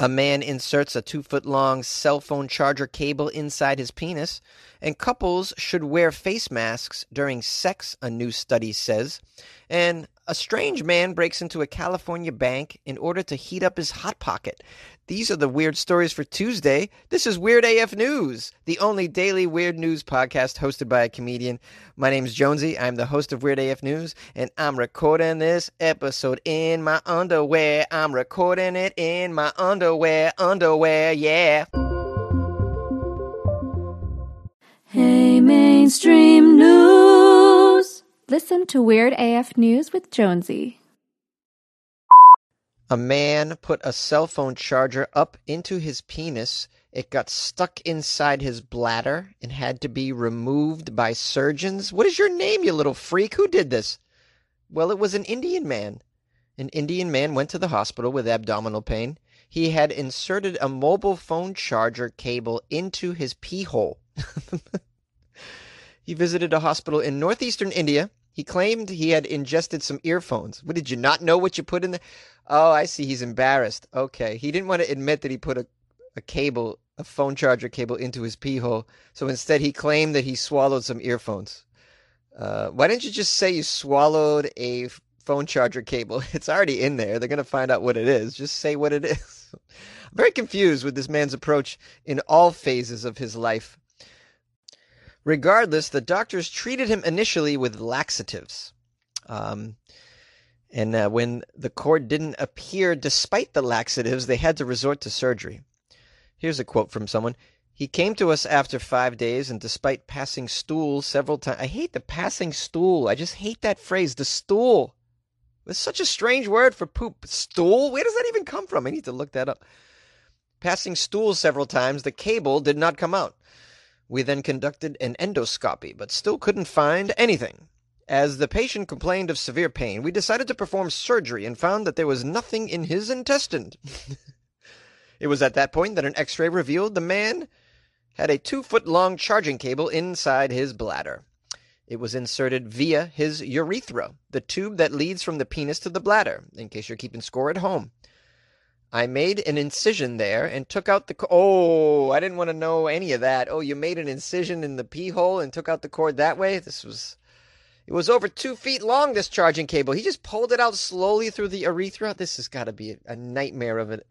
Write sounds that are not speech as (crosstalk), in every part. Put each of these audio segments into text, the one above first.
A man inserts a two foot long cell phone charger cable inside his penis, and couples should wear face masks during sex, a new study says. And a strange man breaks into a California bank in order to heat up his Hot Pocket. These are the weird stories for Tuesday. This is Weird AF News, the only daily weird news podcast hosted by a comedian. My name's Jonesy. I'm the host of Weird AF News, and I'm recording this episode in my underwear. I'm recording it in my underwear, underwear, yeah. Hey, news. Listen to Weird AF News with Jonesy. A man put a cell phone charger up into his penis. It got stuck inside his bladder and had to be removed by surgeons. What is your name, you little freak? Who did this? Well, it was an Indian man. An Indian man went to the hospital with abdominal pain. He had inserted a mobile phone charger cable into his pee hole. (laughs) he visited a hospital in northeastern India. He claimed he had ingested some earphones. What did you not know what you put in there? Oh, I see. He's embarrassed. Okay. He didn't want to admit that he put a, a cable, a phone charger cable into his pee hole. So instead, he claimed that he swallowed some earphones. Uh, why didn't you just say you swallowed a phone charger cable? (laughs) It's already in there. They're going to find out what it is. Just say what it (laughs) is. I'm very confused with this man's approach in all phases of his life. Regardless, the doctors treated him initially with laxatives. Um, and uh, when the cord didn't appear despite the laxatives, they had to resort to surgery. Here's a quote from someone. He came to us after five days, and despite passing stool several times, I hate the passing stool. I just hate that phrase, the stool. It's such a strange word for poop. Stool? Where does that even come from? I need to look that up. Passing stool several times, the cable did not come out. We then conducted an endoscopy, but still couldn't find anything. As the patient complained of severe pain, we decided to perform surgery and found that there was nothing in his intestine. (laughs) it was at that point that an x ray revealed the man had a two foot long charging cable inside his bladder. It was inserted via his urethra, the tube that leads from the penis to the bladder, in case you're keeping score at home. I made an incision there and took out the. Co- oh, I didn't want to know any of that. Oh, you made an incision in the pee hole and took out the cord that way? This was. It was over two feet long, this charging cable. He just pulled it out slowly through the urethra. This has got to be a nightmare of a,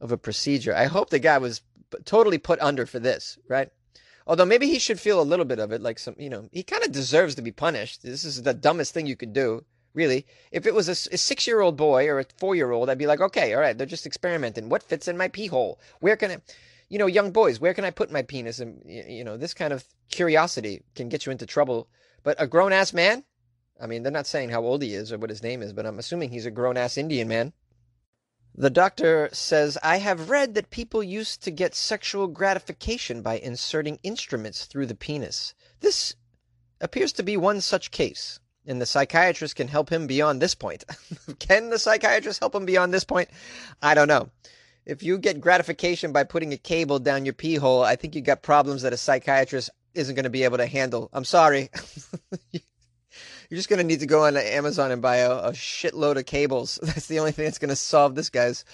of a procedure. I hope the guy was totally put under for this, right? Although maybe he should feel a little bit of it, like some, you know, he kind of deserves to be punished. This is the dumbest thing you could do, really. If it was a, a six year old boy or a four year old, I'd be like, okay, all right, they're just experimenting. What fits in my pee hole? Where can I, you know, young boys, where can I put my penis? And, you know, this kind of curiosity can get you into trouble but a grown ass man? I mean, they're not saying how old he is or what his name is, but I'm assuming he's a grown ass Indian man. The doctor says, I have read that people used to get sexual gratification by inserting instruments through the penis. This appears to be one such case, and the psychiatrist can help him beyond this point. (laughs) can the psychiatrist help him beyond this point? I don't know. If you get gratification by putting a cable down your pee hole, I think you got problems that a psychiatrist isn't going to be able to handle. I'm sorry. (laughs) You're just going to need to go on Amazon and buy a, a shitload of cables. (laughs) That's the only thing that's going to solve this guy's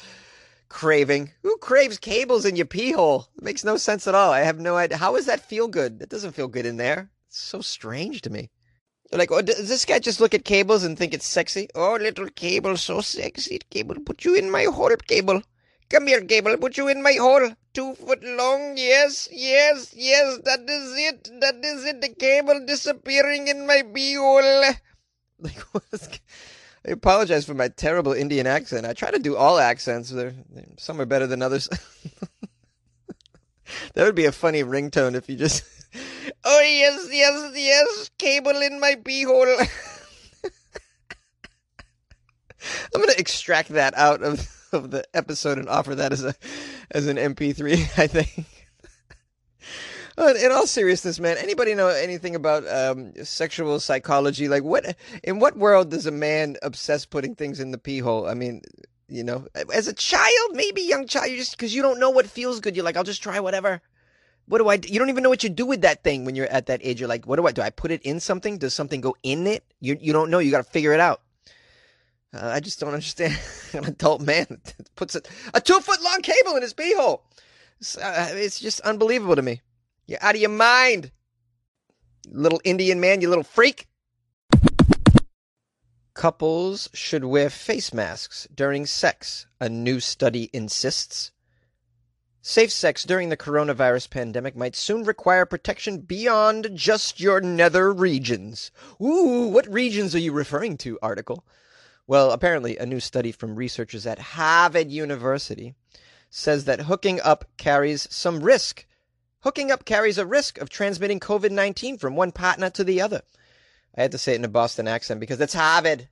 craving. Who craves cables in your pee hole? It makes no sense at all. I have no idea. How does that feel good? It doesn't feel good in there. It's so strange to me. Like, oh, does this guy just look at cables and think it's sexy? Oh, little cable, so sexy. Cable, put you in my hole, cable. Come here, Cable, put you in my hole. Two foot long, yes, yes, yes, that is it, that is it, the cable disappearing in my beehole. (laughs) Like, (laughs) I apologize for my terrible Indian accent. I try to do all accents. They're, some are better than others. (laughs) that would be a funny ringtone if you just... oh, yes, yes, yes, cable in my beehole. (laughs) I'm to extract that out of of the episode and offer that as a as an MP3. (laughs) I think. in all seriousness, man, anybody know anything about um, sexual psychology? Like, what in what world does a man obsess putting things in the pee hole? I mean, you know, as a child, maybe young child, you just because you don't know what feels good, you're like, I'll just try whatever. What do I? Do? You don't even know what you do with that thing when you're at that age. You're like, what do I do? I put it in something? Does something go in it? You you don't know. You got to figure it out. Uh, I just don't understand. (laughs) An adult man (laughs) puts a, a two foot long cable in his beehole. It's, uh, it's just unbelievable to me. You're out of your mind, little Indian man, you little freak. Couples should wear face masks during sex, a new study insists. Safe sex during the coronavirus pandemic might soon require protection beyond just your nether regions. Ooh, what regions are you referring to, article? Well, apparently, a new study from researchers at Harvard University says that hooking up carries some risk. Hooking up carries a risk of transmitting COVID 19 from one partner to the other. I had to say it in a Boston accent because it's Harvard.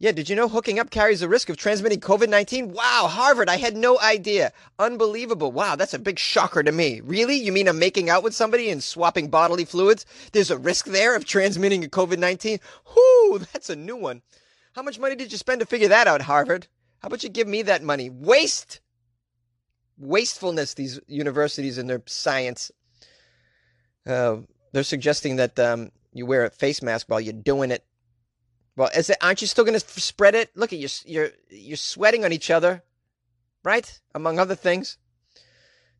Yeah, did you know hooking up carries the risk of transmitting COVID 19? Wow, Harvard, I had no idea. Unbelievable. Wow, that's a big shocker to me. Really? You mean I'm making out with somebody and swapping bodily fluids? There's a risk there of transmitting COVID 19? Whoo, that's a new one. How much money did you spend to figure that out, Harvard? How about you give me that money? Waste! Wastefulness, these universities and their science. Uh, they're suggesting that um, you wear a face mask while you're doing it. Well, is it? Aren't you still going to spread it? Look at you. You're you're sweating on each other, right? Among other things.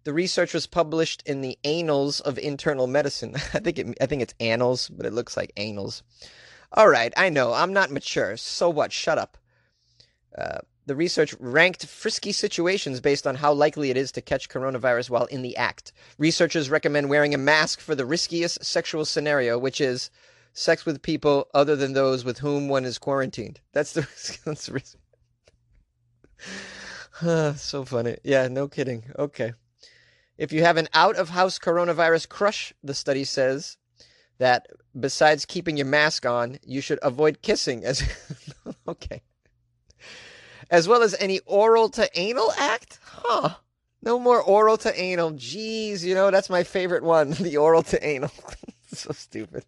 The research was published in the Annals of Internal Medicine. (laughs) I think it, I think it's Annals, but it looks like Annals. All right, I know I'm not mature. So what? Shut up. Uh, the research ranked frisky situations based on how likely it is to catch coronavirus while in the act. Researchers recommend wearing a mask for the riskiest sexual scenario, which is sex with people other than those with whom one is quarantined. That's the (laughs) that's the risk. so funny. Yeah, no kidding. Okay. If you have an out of house coronavirus crush, the study says that besides keeping your mask on, you should avoid kissing as (laughs) okay as well as any oral to anal act? Huh. No more oral to anal. Jeez, you know, that's my favorite one, (laughs) the oral to anal. so stupid.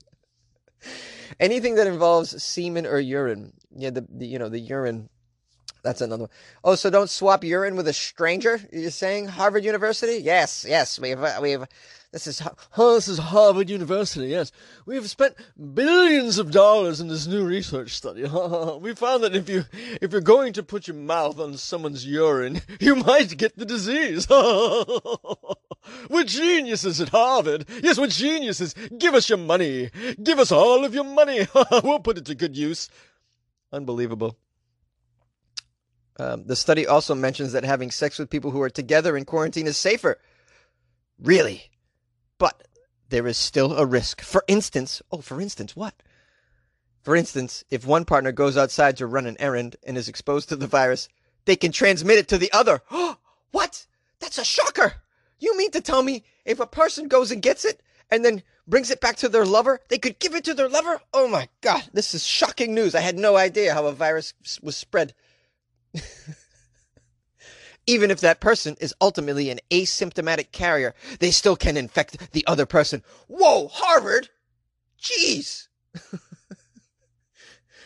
Anything that involves semen or urine. Yeah, the, the, you know, the urine. That's another one. Oh, so don't swap urine with a stranger? You're saying Harvard University? Yes, yes. We've we've this is oh, this is Harvard University. Yes, we've spent billions of dollars in this new research study. (laughs) we found that if you if you're going to put your mouth on someone's urine, (laughs) you might get the disease. (laughs) we're geniuses at Harvard. Yes, we're geniuses. Give us your money. Give us all of your money. we'll put it to good use. Unbelievable. Um, the study also mentions that having sex with people who are together in quarantine is safer. Really? But there is still a risk. For instance, oh, for instance, what? For instance, if one partner goes outside to run an errand and is exposed to the virus, they can transmit it to the other. (gasps) what? That's a shocker. You mean to tell me if a person goes and gets it and then brings it back to their lover, they could give it to their lover? Oh my God, this is shocking news. I had no idea how a virus was spread. (laughs) Even if that person is ultimately an asymptomatic carrier, they still can infect the other person. Whoa, Harvard! Jeez! (laughs)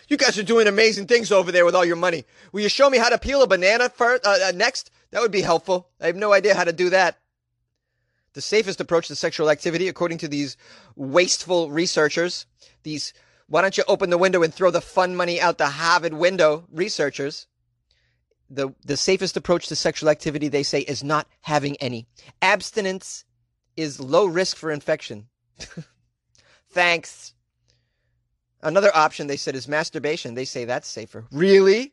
you guys are doing amazing things over there with all your money. Will you show me how to peel a banana first, uh, uh, next? That would be helpful. I have no idea how to do that. The safest approach to sexual activity, according to these wasteful researchers, these why don't you open the window and throw the fun money out the Harvard window researchers, the the safest approach to sexual activity they say is not having any. Abstinence is low risk for infection. (laughs) Thanks. Another option they said is masturbation. They say that's safer. Really?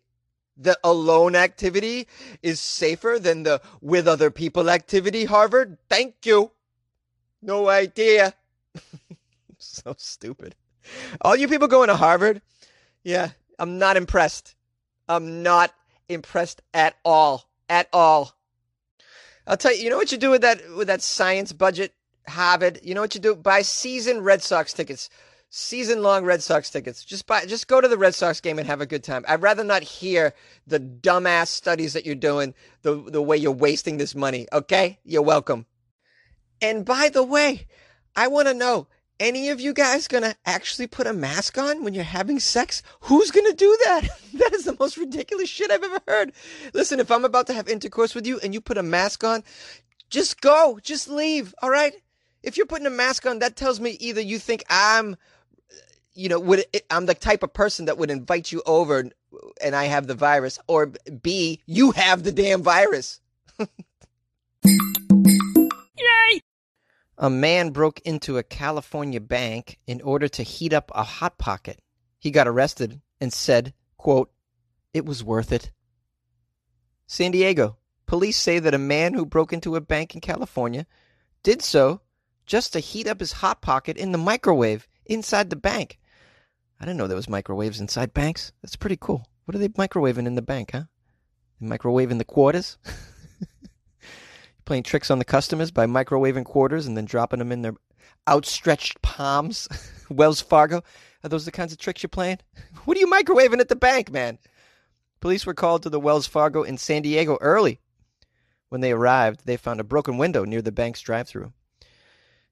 The alone activity is safer than the with other people activity, Harvard? Thank you. No idea. (laughs) so stupid. All you people going to Harvard? Yeah, I'm not impressed. I'm not impressed at all. At all. I'll tell you, you know what you do with that with that science budget, Harvard? You know what you do? Buy season Red Sox tickets. Season long Red Sox tickets. Just buy just go to the Red Sox game and have a good time. I'd rather not hear the dumbass studies that you're doing, the the way you're wasting this money, okay? You're welcome. And by the way, I want to know any of you guys gonna actually put a mask on when you're having sex? Who's gonna do that? (laughs) that is the most ridiculous shit I've ever heard. Listen, if I'm about to have intercourse with you and you put a mask on, just go, just leave, all right? If you're putting a mask on, that tells me either you think I'm you know, would I'm the type of person that would invite you over and I have the virus, or B, you have the damn virus. (laughs) A man broke into a California bank in order to heat up a hot pocket. He got arrested and said, quote, "It was worth it." San Diego. Police say that a man who broke into a bank in California did so just to heat up his hot pocket in the microwave inside the bank. I didn't know there was microwaves inside banks. That's pretty cool. What are they microwaving in the bank, huh? Microwaving the quarters? (laughs) Playing tricks on the customers by microwaving quarters and then dropping them in their outstretched palms. (laughs) Wells Fargo. Are those the kinds of tricks you're playing? (laughs) What are you microwaving at the bank, man? Police were called to the Wells Fargo in San Diego early. When they arrived, they found a broken window near the bank's drive through.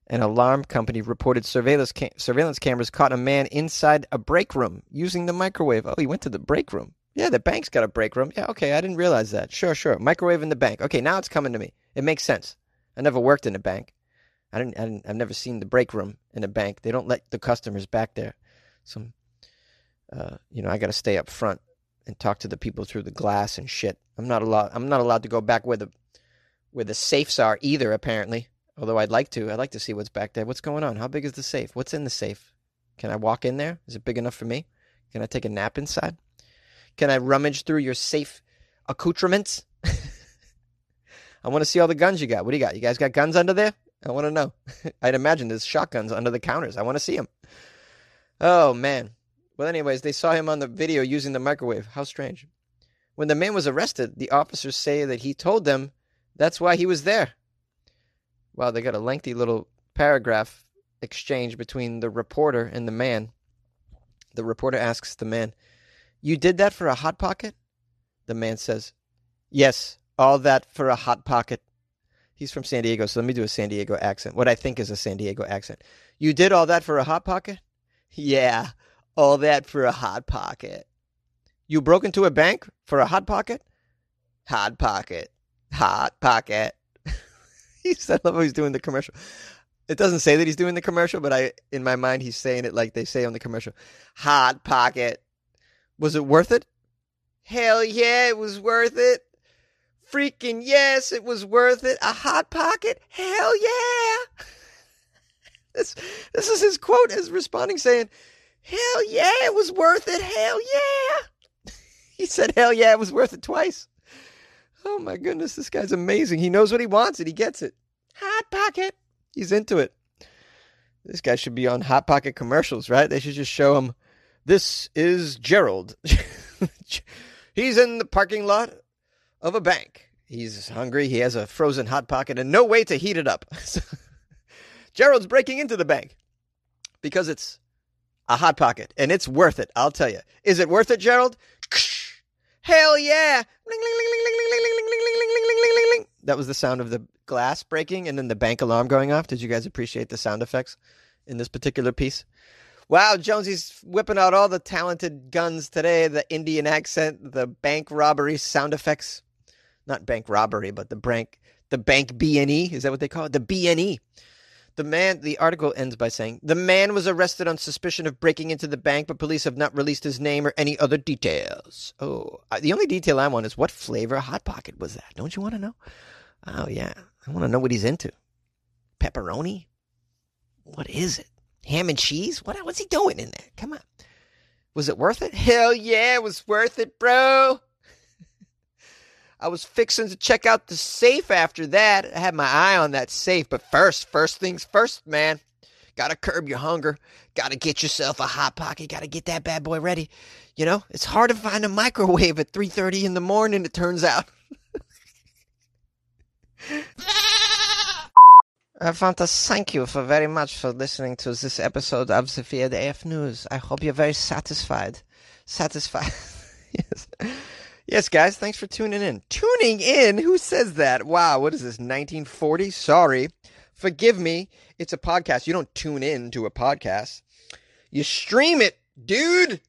An alarm company reported surveillance, surveillance cameras caught a man inside a break room using the microwave. Oh, he went to the break room. Yeah, the bank's got a break room. Yeah, okay, I didn't realize that. Sure, sure. Microwave in the bank. Okay, now it's coming to me. It makes sense. I never worked in a bank. I didn't, I didn't I've never seen the break room in a bank. They don't let the customers back there. Some uh, you know, I got to stay up front and talk to the people through the glass and shit. I'm not allowed I'm not allowed to go back where the where the safes are either apparently. Although I'd like to. I'd like to see what's back there. What's going on? How big is the safe? What's in the safe? Can I walk in there? Is it big enough for me? Can I take a nap inside? Can I rummage through your safe accoutrements? I want to see all the guns you got. What do you got? You guys got guns under there? I want to know. (laughs) I'd imagine there's shotguns under the counters. I want to see them. Oh, man. Well, anyways, they saw him on the video using the microwave. How strange. When the man was arrested, the officers say that he told them that's why he was there. Wow, they got a lengthy little paragraph exchange between the reporter and the man. The reporter asks the man, You did that for a Hot Pocket? The man says, Yes, all that for a Hot Pocket. He's from San Diego, so let me do a San Diego accent. What I think is a San Diego accent. You did all that for a Hot Pocket? Yeah, all that for a Hot Pocket. You broke into a bank for a Hot Pocket? Hot Pocket. Hot Pocket. (laughs) he said, love how he's doing the commercial. It doesn't say that he's doing the commercial, but I, in my mind, he's saying it like they say on the commercial. Hot Pocket. Was it worth it? Hell yeah, it was worth it. Freaking yes, it was worth it. A hot pocket? Hell yeah. (laughs) this this is his quote as responding saying, Hell yeah, it was worth it. Hell yeah. (laughs) he said hell yeah, it was worth it twice. Oh my goodness, this guy's amazing. He knows what he wants and he gets it. Hot pocket. He's into it. This guy should be on Hot Pocket commercials, right? They should just show him this is Gerald. (laughs) He's in the parking lot of a bank. He's hungry. He has a frozen hot pocket and no way to heat it up. Gerald's breaking into the bank because it's a hot pocket and it's worth it. I'll tell you. Is it worth it, Gerald? Hell yeah! That was the sound of the glass breaking and then the bank alarm going off. Did you guys appreciate the sound effects in this particular piece? Wow, Jonesy's whipping out all the talented guns today. The Indian accent, the bank robbery sound effects. Not bank robbery, but the bank the bank BNE. Is that what they call it? The BNE. The man the article ends by saying, "The man was arrested on suspicion of breaking into the bank, but police have not released his name or any other details." Oh, uh, the only detail I want is what flavor hot pocket was that? Don't you want to know? Oh yeah, I want to know what he's into. Pepperoni? What is it? Ham and cheese? What what's he doing in there? Come on. Was it worth it? Hell yeah, it was worth it, bro. I was fixing to check out the safe after that. I had my eye on that safe, but first, first things first, man. Gotta curb your hunger. Gotta get yourself a hot pocket. Gotta get that bad boy ready. You know, it's hard to find a microwave at 3:30 in the morning, it turns out. (laughs) I want to thank you for very much for listening to this episode of the AF News. I hope you're very satisfied. Satisfied. (laughs) yes. Yes, guys, thanks for tuning in. Tuning in? Who says that? Wow, what is this, 1940? Sorry. Forgive me. It's a podcast. You don't tune in to a podcast. You stream it, dude.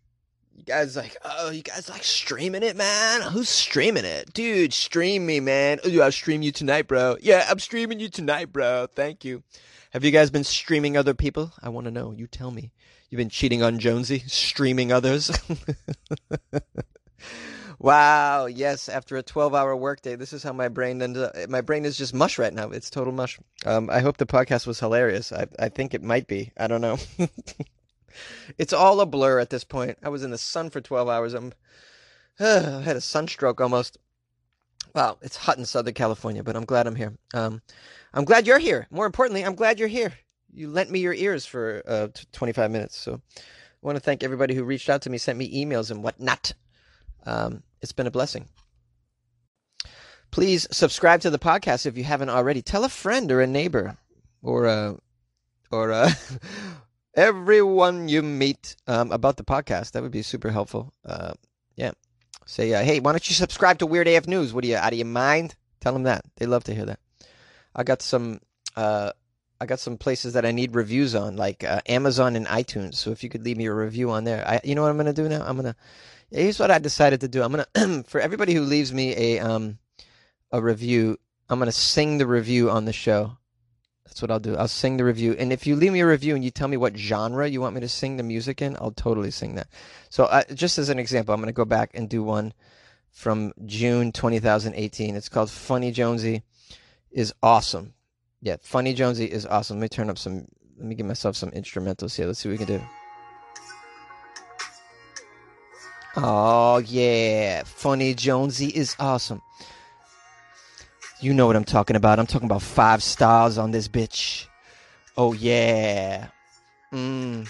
You guys like, oh, you guys like streaming it, man? Who's streaming it? Dude, stream me, man. Oh, I'll stream you tonight, bro. Yeah, I'm streaming you tonight, bro. Thank you. Have you guys been streaming other people? I want to know. You tell me. You've been cheating on Jonesy, streaming others. (laughs) wow. Yes. After a 12-hour workday, this is how my brain ends up. My brain is just mush right now. It's total mush. Um, I hope the podcast was hilarious. I, I think it might be. I don't know. (laughs) it's all a blur at this point. I was in the sun for 12 hours. I'm. Uh, (sighs) I had a sunstroke almost. Wow, it's hot in Southern California, but I'm glad I'm here. Um, I'm glad you're here. More importantly, I'm glad you're here. You lent me your ears for uh, 25 minutes. So I want to thank everybody who reached out to me, sent me emails and whatnot. Um, it's been a blessing. Please subscribe to the podcast if you haven't already. Tell a friend or a neighbor or uh, or uh, (laughs) everyone you meet um, about the podcast. That would be super helpful. Uh, yeah. Say, uh, hey, why don't you subscribe to Weird AF News? What are you out of your mind? Tell them that. They love to hear that. I got some uh, I got some places that I need reviews on, like uh, Amazon and iTunes. So if you could leave me a review on there, I, you know what I'm gonna do now? I'm gonna. Here's what I decided to do. I'm gonna (clears throat) for everybody who leaves me a um a review, I'm gonna sing the review on the show. That's what I'll do. I'll sing the review, and if you leave me a review and you tell me what genre you want me to sing the music in, I'll totally sing that. So uh, just as an example, I'm gonna go back and do one from June 2018. It's called Funny Jonesy is awesome. Yeah, Funny Jonesy is awesome. Let me turn up some. Let me give myself some instrumentals here. Let's see what we can do. Oh yeah, Funny Jonesy is awesome. You know what I'm talking about. I'm talking about five stars on this bitch. Oh yeah. Mm.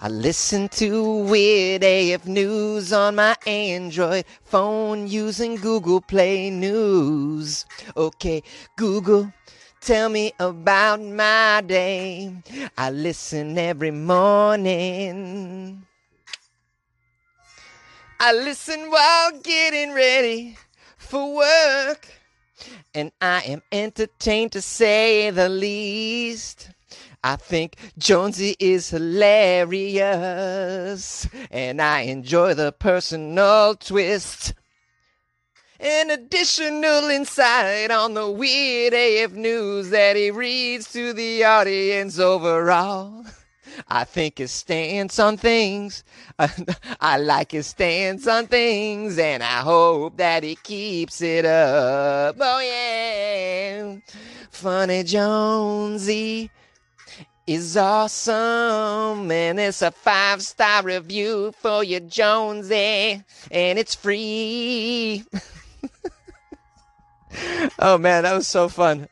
I listen to Weird AF News on my Android phone using Google Play News. Okay, Google, tell me about my day. I listen every morning. I listen while getting ready for work. And I am entertained to say the least. I think Jonesy is hilarious, and I enjoy the personal twist. An additional insight on the weird AF news that he reads to the audience overall. (laughs) I think his stance on things. (laughs) I like his stance on things, and I hope that he keeps it up. Oh, yeah. Funny Jonesy is awesome, and it's a five star review for you, Jonesy, and it's free. (laughs) oh man, that was so fun.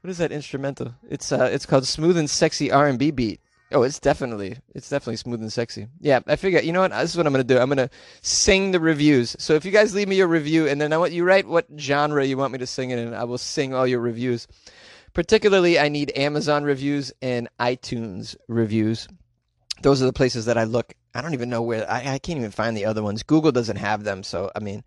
What is that instrumental? It's uh, it's called "Smooth and Sexy R&B Beat." Oh, it's definitely it's definitely smooth and sexy. Yeah, I figure you know what this is what I'm gonna do. I'm gonna sing the reviews. So if you guys leave me your review and then I want you write what genre you want me to sing it in, I will sing all your reviews. Particularly, I need Amazon reviews and iTunes reviews. Those are the places that I look. I don't even know where. I, I can't even find the other ones. Google doesn't have them. So, I mean,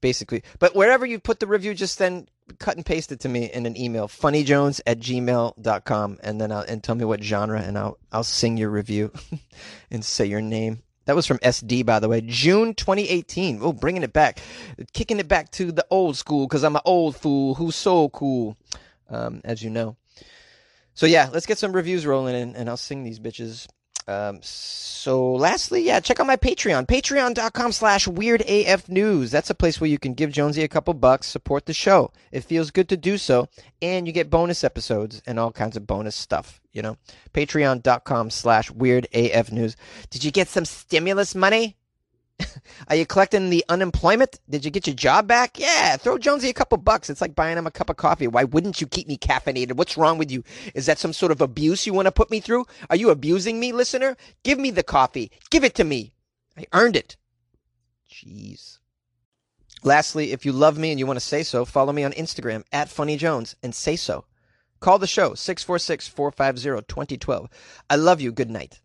basically. But wherever you put the review, just then cut and paste it to me in an email, funnyjones at gmail.com, and then I'll, and tell me what genre, and I'll, I'll sing your review (laughs) and say your name. That was from SD, by the way. June 2018. Oh, bringing it back. Kicking it back to the old school because I'm an old fool who's so cool um, as you know. So yeah, let's get some reviews rolling, and, and I'll sing these bitches. Um, so lastly, yeah, check out my Patreon, patreon.com slash weird AF news. That's a place where you can give Jonesy a couple bucks, support the show. It feels good to do so. And you get bonus episodes and all kinds of bonus stuff, you know, patreon.com slash weird AF news. Did you get some stimulus money? (laughs) Are you collecting the unemployment? Did you get your job back? Yeah, throw Jonesy a couple bucks. It's like buying him a cup of coffee. Why wouldn't you keep me caffeinated? What's wrong with you? Is that some sort of abuse you want to put me through? Are you abusing me, listener? Give me the coffee. Give it to me. I earned it. Jeez. Lastly, if you love me and you want to say so, follow me on Instagram at Funny Jones and say so. Call the show 646 450 2012. I love you. Good night.